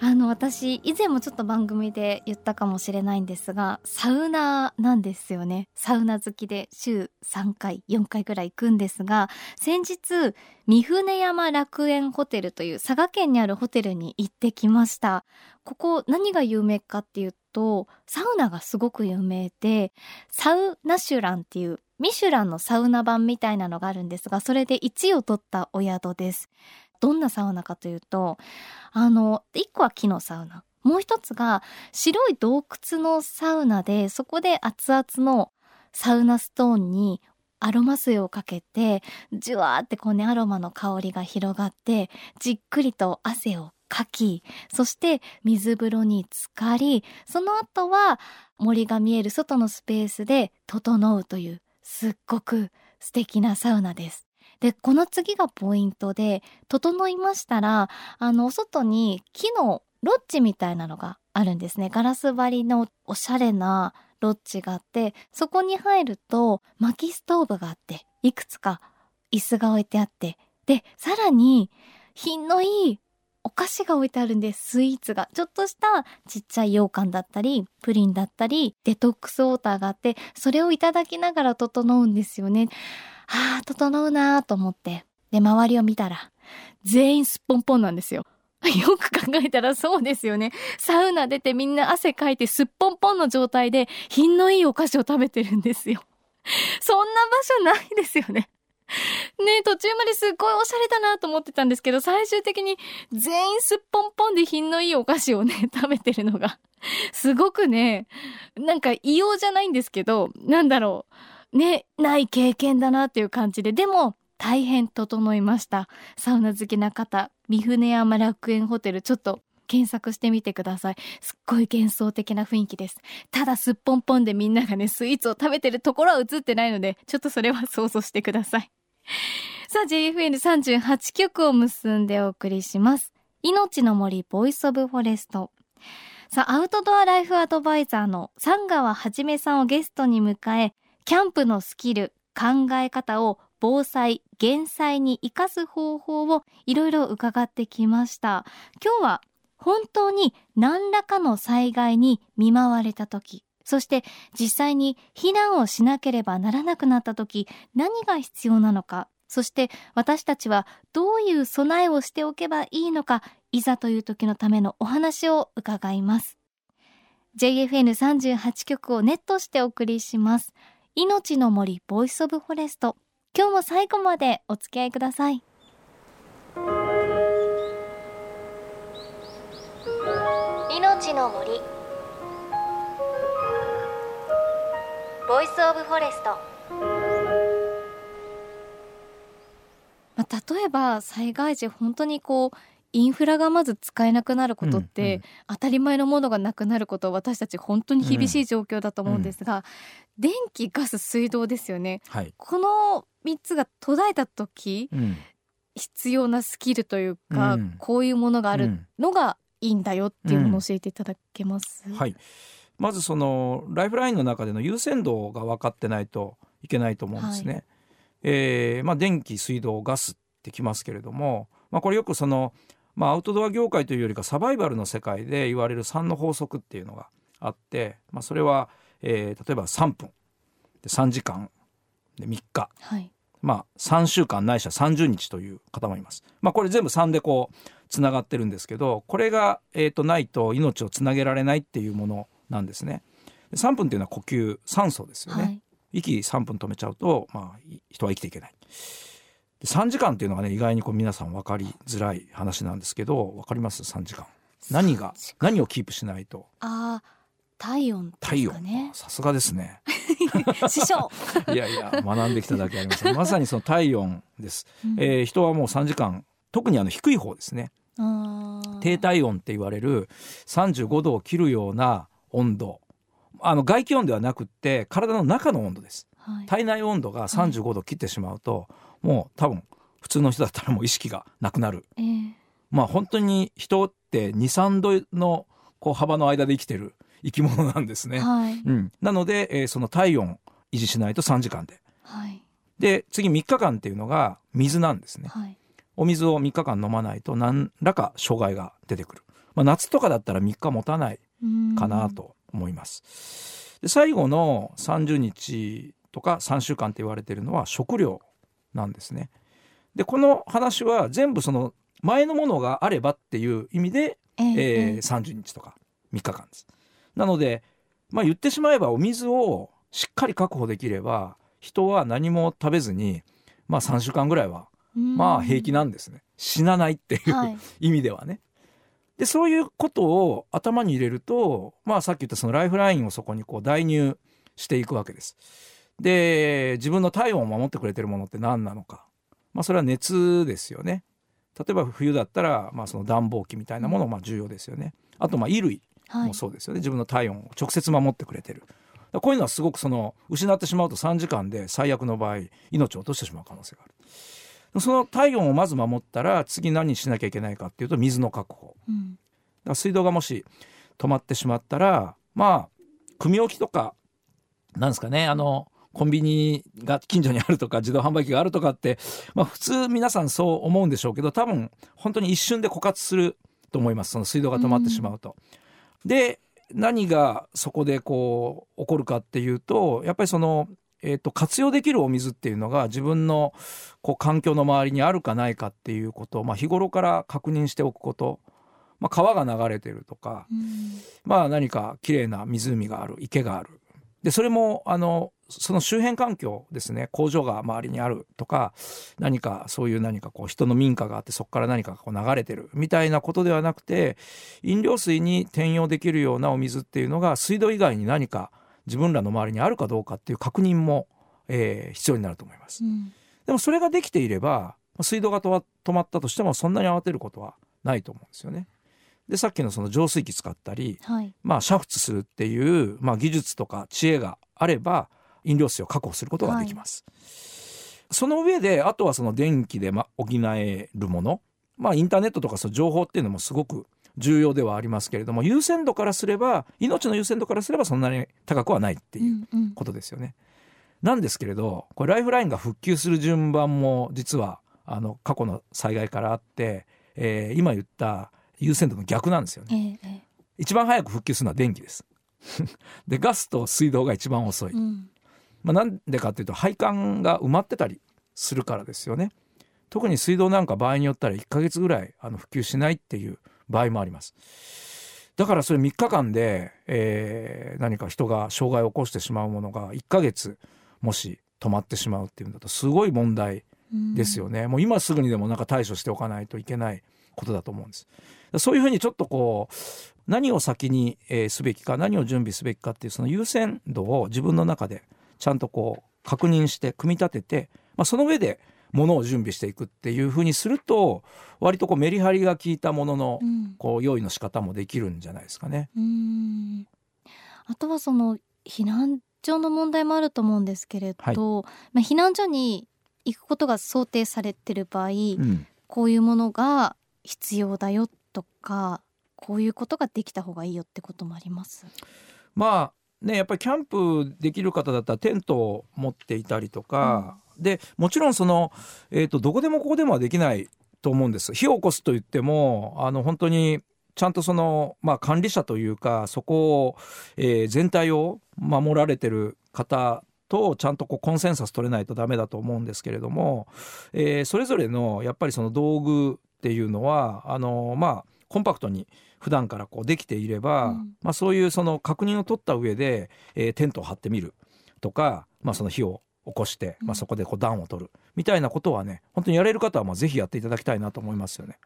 あの私以前もちょっと番組で言ったかもしれないんですがサウナーなんですよね。サウナ好きで週3回4回ぐらい行くんですが先日御船山楽園ホテルという佐賀県にあるホテルに行ってきました。ここ何が有名かっていうとサウナがすごく有名でサウナシュランっていうミシュランのサウナ版みたいなのがあるんですがそれで1位を取ったお宿です。どんなサウナかというとあの1個は木のサウナ。もう一つが白い洞窟のサウナでそこで熱々のサウナストーンにアロマ水をかけてじゅわーってこうねアロマの香りが広がってじっくりと汗をかきそして水風呂に浸かりその後は森が見える外のスペースで整うというすっごく素敵なサウナです。でこの次がポイントで整いましたらあの外に木のロッジみたいなのがあるんですね。ガラス張りのおしゃれなロッジがあってそこに入ると薪ストーブがあっていくつか椅子が置いてあってでさらに品のいいお菓子が置いてあるんです。スイーツが。ちょっとしたちっちゃい羊羹だったりプリンだったりデトックスウォーターがあってそれをいただきながら整うんですよね。ああ、整うなーと思って。で、周りを見たら、全員すっぽんぽんなんですよ。よく考えたらそうですよね。サウナ出てみんな汗かいてすっぽんぽんの状態で品のいいお菓子を食べてるんですよ。そんな場所ないですよね。ね途中まですっごいおしゃれだなと思ってたんですけど、最終的に全員すっぽんぽんで品のいいお菓子をね、食べてるのが、すごくね、なんか異様じゃないんですけど、なんだろう。ね、ない経験だなっていう感じで、でも大変整いました。サウナ好きな方、三船山楽園ホテル、ちょっと検索してみてください。すっごい幻想的な雰囲気です。ただすっぽんぽんでみんながね、スイーツを食べてるところは映ってないので、ちょっとそれは想像してください。さあ、JFN38 曲を結んでお送りします。命の森 Voice of Forest。さあ、アウトドアライフアドバイザーの三川はじめさんをゲストに迎え、キャンプのスキル、考え方を防災、減災に生かす方法をいろいろ伺ってきました。今日は本当に何らかの災害に見舞われた時、そして実際に避難をしなければならなくなった時、何が必要なのか、そして私たちはどういう備えをしておけばいいのか、いざという時のためのお話を伺います。JFN38 曲をネットしてお送りします。命の森 Voice of Forest。今日も最後までお付き合いください。命の森。 Voice of Forest。まあ、例えば災害時本当にこうインフラがまず使えなくなることって、当たり前のものがなくなること私たち本当に厳しい状況だと思うんですが、うん、電気ガス水道ですよね、はい、この3つが途絶えた時、うん、必要なスキルというか、うん、こういうものがあるのがいいんだよっていうのを教えていただけます、はい。まずそのライフラインの中での優先度が分かってないといけないと思うんですね。はい、えー、まあ、電気水道ガスってきますけれども、まあ、これよくそのまあ、アウトドア業界というよりかサバイバルの世界で言われる3の法則っていうのがあって、まあ、それは、えー、例えば3分で3時間で3日、はい、まあ、3週間ないしは30日という方もいます。まあ、これ全部3でこうつながってるんですけどこれが、えー、とないと命をつなげられないっていうものなんですね。3分っていうのは呼吸酸素ですよね。はい、息3分止めちゃうと、まあ、人は生きていけない。3時間っていうのがね意外にこう皆さん分かりづらい話なんですけど分かります？3時間。何が何をキープしないと。あ体温体温。さすがですね。師匠。いやいや学んできただけあります。まさにその体温です、うん、えー、人はもう3時間特にあの低い方ですね。低体温って言われる35度を切るような温度。あの外気温ではなくって体の中の温度です、はい、体内温度が35度切ってしまうと、はいもう多分普通の人だったらもう意識がなくなる、えー、まあ本当に人って23度のこう幅の間で生きてる生き物なんですね。はいうん、なので、えーその体温維持しないと3時間で。はいで次3日間っていうのが水なんですね。はいお水を3日間飲まないと何らか障害が出てくる。まあ、夏とかだったら3日持たないかなと思います。で最後の30日とか3週間って言われてるのは食料なんですね。でこの話は全部その前のものがあればっていう意味で、えええーええ30日とか3日間です。なので、まあ、言ってしまえばお水をしっかり確保できれば人は何も食べずに、まあ、3週間ぐらいはうんまあ平気なんですね。死なないっていう、はい意味ではね。でそういうことを頭に入れると、まあ、さっき言ったそのライフラインをそこにこう代入していくわけです。で自分の体温を守ってくれてるものって何なのか、まあ、それは熱ですよね。例えば冬だったら、まあ、その暖房機みたいなものも重要ですよね。あとまあ衣類はいもそうですよね、自分の体温を直接守ってくれてる。こういうのはすごくその失ってしまうと3時間で最悪の場合命を落としてしまう可能性がある。その体温をまず守ったら次何しなきゃいけないかっていうと水の確保。うんだから水道がもし止まってしまったらまあ組み置きとかなんですかねあのコンビニが近所にあるとか自動販売機があるとかって、まあ、普通皆さんそう思うんでしょうけど多分本当に一瞬で枯渇すると思います。その水道が止まってしまうと。で何がそこでこう起こるかっていうとやっぱりその、えー、と活用できるお水っていうのが自分のこう環境の周りにあるかないかっていうことを、まあ、日頃から確認しておくこと、まあ、川が流れてるとか、うん。まあ、何か綺麗な湖がある池がある。でそれもあのその周辺環境ですね工場が周りにあるとか何かそういう何かこう人の民家があってそこから何かがこう流れてるみたいなことではなくて飲料水に転用できるようなお水っていうのが水道以外に何か自分らの周りにあるかどうかっていう確認も、えー必要になると思います。うんでもそれができていれば水道が止まったとしてもそんなに慌てることはないと思うんですよね。でさっきのその浄水器使ったり、はいまあ、煮沸するっていう、まあ、技術とか知恵があれば飲料水を確保することができます。その上であとはその電気でま補えるもの、まあ、インターネットとかその情報っていうのもすごく重要ではありますけれども優先度からすれば命の優先度からすればそんなに高くはないっていううんうんことですよね。なんですけれどこれライフラインが復旧する順番も実はあの過去の災害からあって、えー今言った優先度の逆なんですよね。えええ一番早く復旧するのは電気です。でガスと水道が一番遅いえ。うんまあ、なんでかっていうと配管が埋まってたりするからですよね。特に水道なんか場合によったら1ヶ月ぐらいあの普及しないっていう場合もあります。だからそれ3日間で、えー何か人が障害を起こしてしまうものが1ヶ月もし止まってしまうっていうんだとすごい問題うんですよね、もう今すぐにでもなんか対処しておかないといけないことだと思うんですそういうふうにちょっとこう何を先に、えーすべきか何を準備すべきかっていうその優先度を自分の中でちゃんとこう確認して組み立てて、まあ、その上でものを準備していくっていうふうにすると割とこうメリハリが効いたもののうんこう用意の仕方もできるんじゃないですかね。うんあとはその避難所の問題もあると思うんですけれど、まあ、避難所に行くことが想定されてる場合、うんこういうものが必要だよとかこういうことができた方がいいよってこともあります？まあねやっぱりキャンプできる方だったらテントを持っていたりとか、でもちろんその、えー、とどこでもここでもはできないと思うんです。火を起こすと言ってもあの本当にちゃんとその、まあ、管理者というかそこを、えー全体を守られてる方とちゃんとこうコンセンサス取れないとダメだと思うんですけれども、えーそれぞれのやっぱりその道具っていうのはあのまあコンパクトに普段からこうできていれば、うん。まあ、そういうその確認を取った上で、えーテントを張ってみるとか、まあ、その火を起こして、まあ、そこでこう暖を取るみたいなことはね本当にやれる方はまあぜひやっていただきたいなと思いますよね。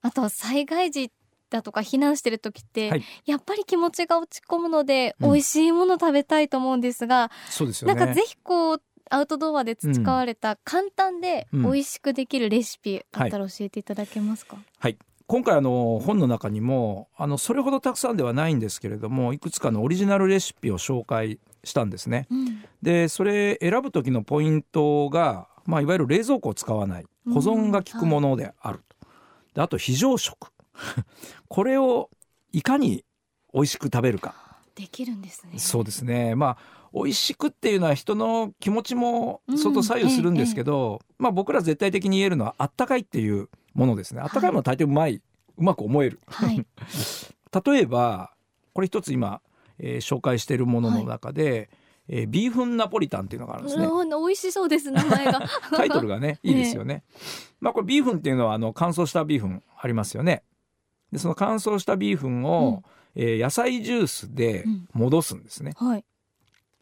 あとは災害時だとか避難してる時って、はい。やっぱり気持ちが落ち込むので、うん。美味しいもの食べたいと思うんですが、そうですよね。なんかぜひこうアウトドアで培われた簡単でうん。美味しくできるレシピあったら教えていただけますか、はい今回あの本の中にもあのそれほどたくさんではないんですけれどもいくつかのオリジナルレシピを紹介したんですね。うん。でそれ選ぶ時のポイントが、まあ、いわゆる冷蔵庫を使わない。保存が効くものであると。であと非常食。これをいかに美味しく食べるか。できるんですね。そうですね。まあ美味しくっていうのは人の気持ちも相当左右するんですけど、うんええ、まあ僕ら絶対的に言えるのはあったかいっていうものですねあったかいものは大抵うまい、うまく思える、はい、例えばこれ一つ今、えー、紹介しているものの中で、はいえー、ビーフンナポリタンっていうのがあるんですね。美味しそうです名前が。タイトルがね いいですよね。ねまあこれビーフンっていうのはあの乾燥したビーフンありますよね。でその乾燥したビーフンを、うん、えー、野菜ジュースで戻すんですね。うんはい、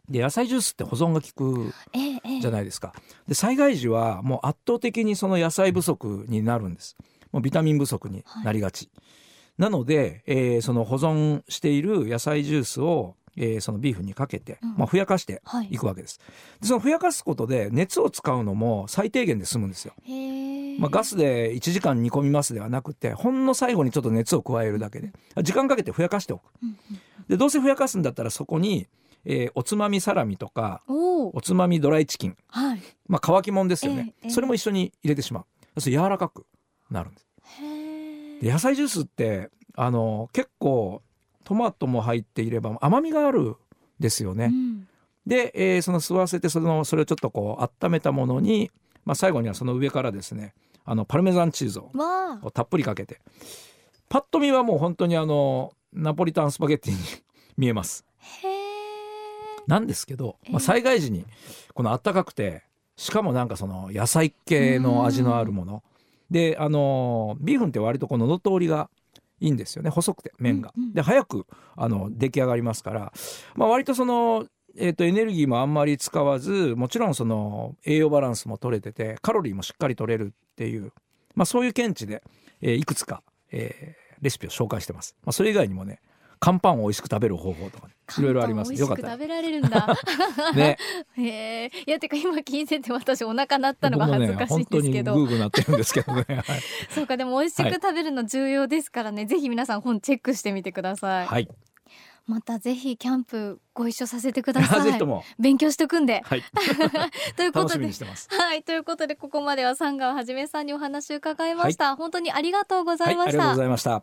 で野菜ジュースって保存が効くじゃないですか。で災害時はもう圧倒的にその野菜不足になるんです。もうビタミン不足になりがち。はい、なので、えー、その保存している野菜ジュースをえー、そのビーフンにかけて、まあ、ふやかしてい。くわけです、はい、でそのふやかすことで熱を使うのも最低限で済むんですよ、まあ、ガスで1時間煮込みますではなくてほんの最後にちょっと熱を加えるだけで時間かけてふやかしておく、でどうせふやかすんだったらそこに、えー、おつまみサラミとかおつまみドライチキン、はい、まあ乾きもんですよね、えーえー、それも一緒に入れてしまう。そ柔らかくなるんです。で野菜ジュースってあの結構トマトも入っていれば甘みがあるですよね。うん、で、えー、その吸わせてそのそれをちょっとこう温めたものに、まあ、最後にはその上からですねあのパルメザンチーズをたっぷりかけて。パッと見はもう本当にあのナポリタンスパゲッティに 見えます。なんですけど、まあ、災害時にこのあったかくてしかもなんかその野菜系の味のあるもの。であのビーフンって割とこの喉通りがいいんですよね細くて麺が。で早くあの出来上がりますから、まあ、割とその、えーと、エネルギーもあんまり使わずもちろんその栄養バランスも取れててカロリーもしっかり取れるっていう、まあ、そういう見地で、えー、いくつか、えー、レシピを紹介してます。まあ、それ以外にもね乾パンを美味しく食べる方法とか、ね、いろいろあります。よかった食べられるんだ。ね。へえ。いやてか今聞いてて私お腹鳴ったのが恥ずかしいですけど。ね、グーグーなってるんですけどね。はい、そうかでも美味しく食べるの重要ですからね、はい、ぜひ皆さん本チェックしてみてください。はい。またぜひキャンプご一緒させてください。勉強しておくんで。はい。ということで、はい、ということでここまでは三川はじめさんにお話を伺いました、はい、本当にありがとうございました。ありがとうございました。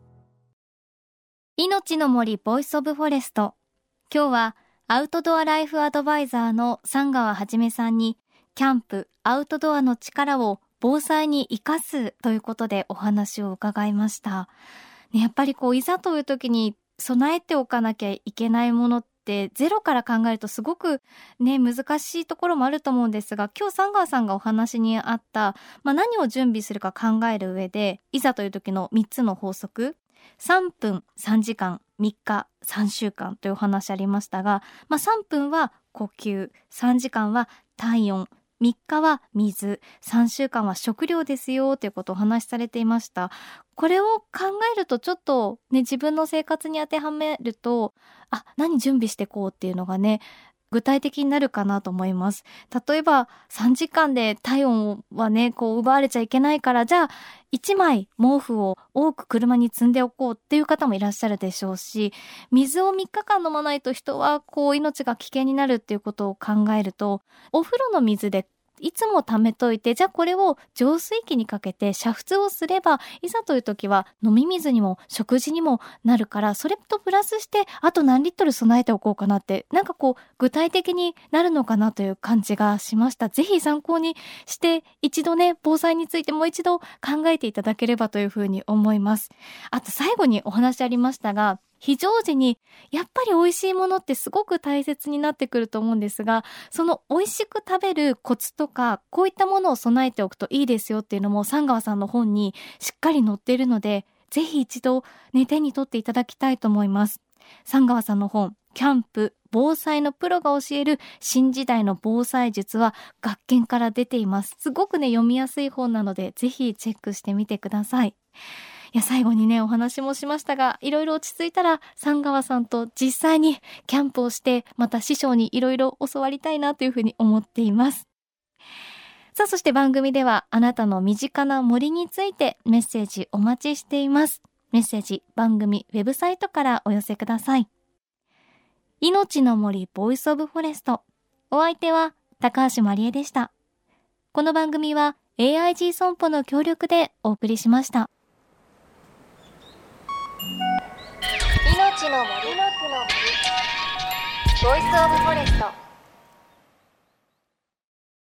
命の森 Voice of Forest。今日はアウトドアライフアドバイザーの三川はじめさんにキャンプアウトドアの力を防災に生かすということでお話を伺いました、やっぱりこういざという時に備えておかなきゃいけないものってゼロから考えるとすごくね難しいところもあると思うんですが今日寒川さんがお話にあった、まあ、何を準備するか考える上でいざという時の3つの法則3分3時間3日3週間というお話ありましたが、まあ、3分は呼吸3時間は体温3日は水3週間は食料ですよということをお話しされていました。これを考えるとちょっとね自分の生活に当てはめるとあ何準備してこうっていうのがね具体的になるかなと思います。例えば3時間で体温はねこう奪われちゃいけないからじゃあ1枚毛布を多く車に積んでおこうっていう方もいらっしゃるでしょうし水を3日間飲まないと人はこう命が危険になるっていうことを考えるとお風呂の水でいつも貯めといて、じゃあこれを浄水器にかけて煮沸をすれば、いざという時は飲み水にも食事にもなるから、それとプラスして、あと何リットル備えておこうかなって、なんかこう、具体的になるのかなという感じがしました。ぜひ参考にして、一度ね、防災についてもう一度考えていただければというふうに思います。あと最後にお話ありましたが、非常時にやっぱり美味しいものってすごく大切になってくると思うんですが、その美味しく食べるコツとか、こういったものを備えておくといいですよっていうのも、三川さんの本にしっかり載っているので、ぜひ一度ね、手に取っていただきたいと思います。三川さんの本、キャンプ、防災のプロが教える新時代の防災術は学研から出ています。すごくね、読みやすい本なので、ぜひチェックしてみてください。いや、最後にね、お話もしましたが、いろいろ落ち着いたら、三川さんと実際にキャンプをして、また師匠にいろいろ教わりたいなというふうに思っています。さあ、そして番組では、あなたの身近な森についてメッセージお待ちしています。メッセージ、番組、ウェブサイトからお寄せください。命の森 Voice of Forest。お相手は高橋万里恵でした。この番組は AIG 損保の協力でお送りしました。の森 Voice of Forest。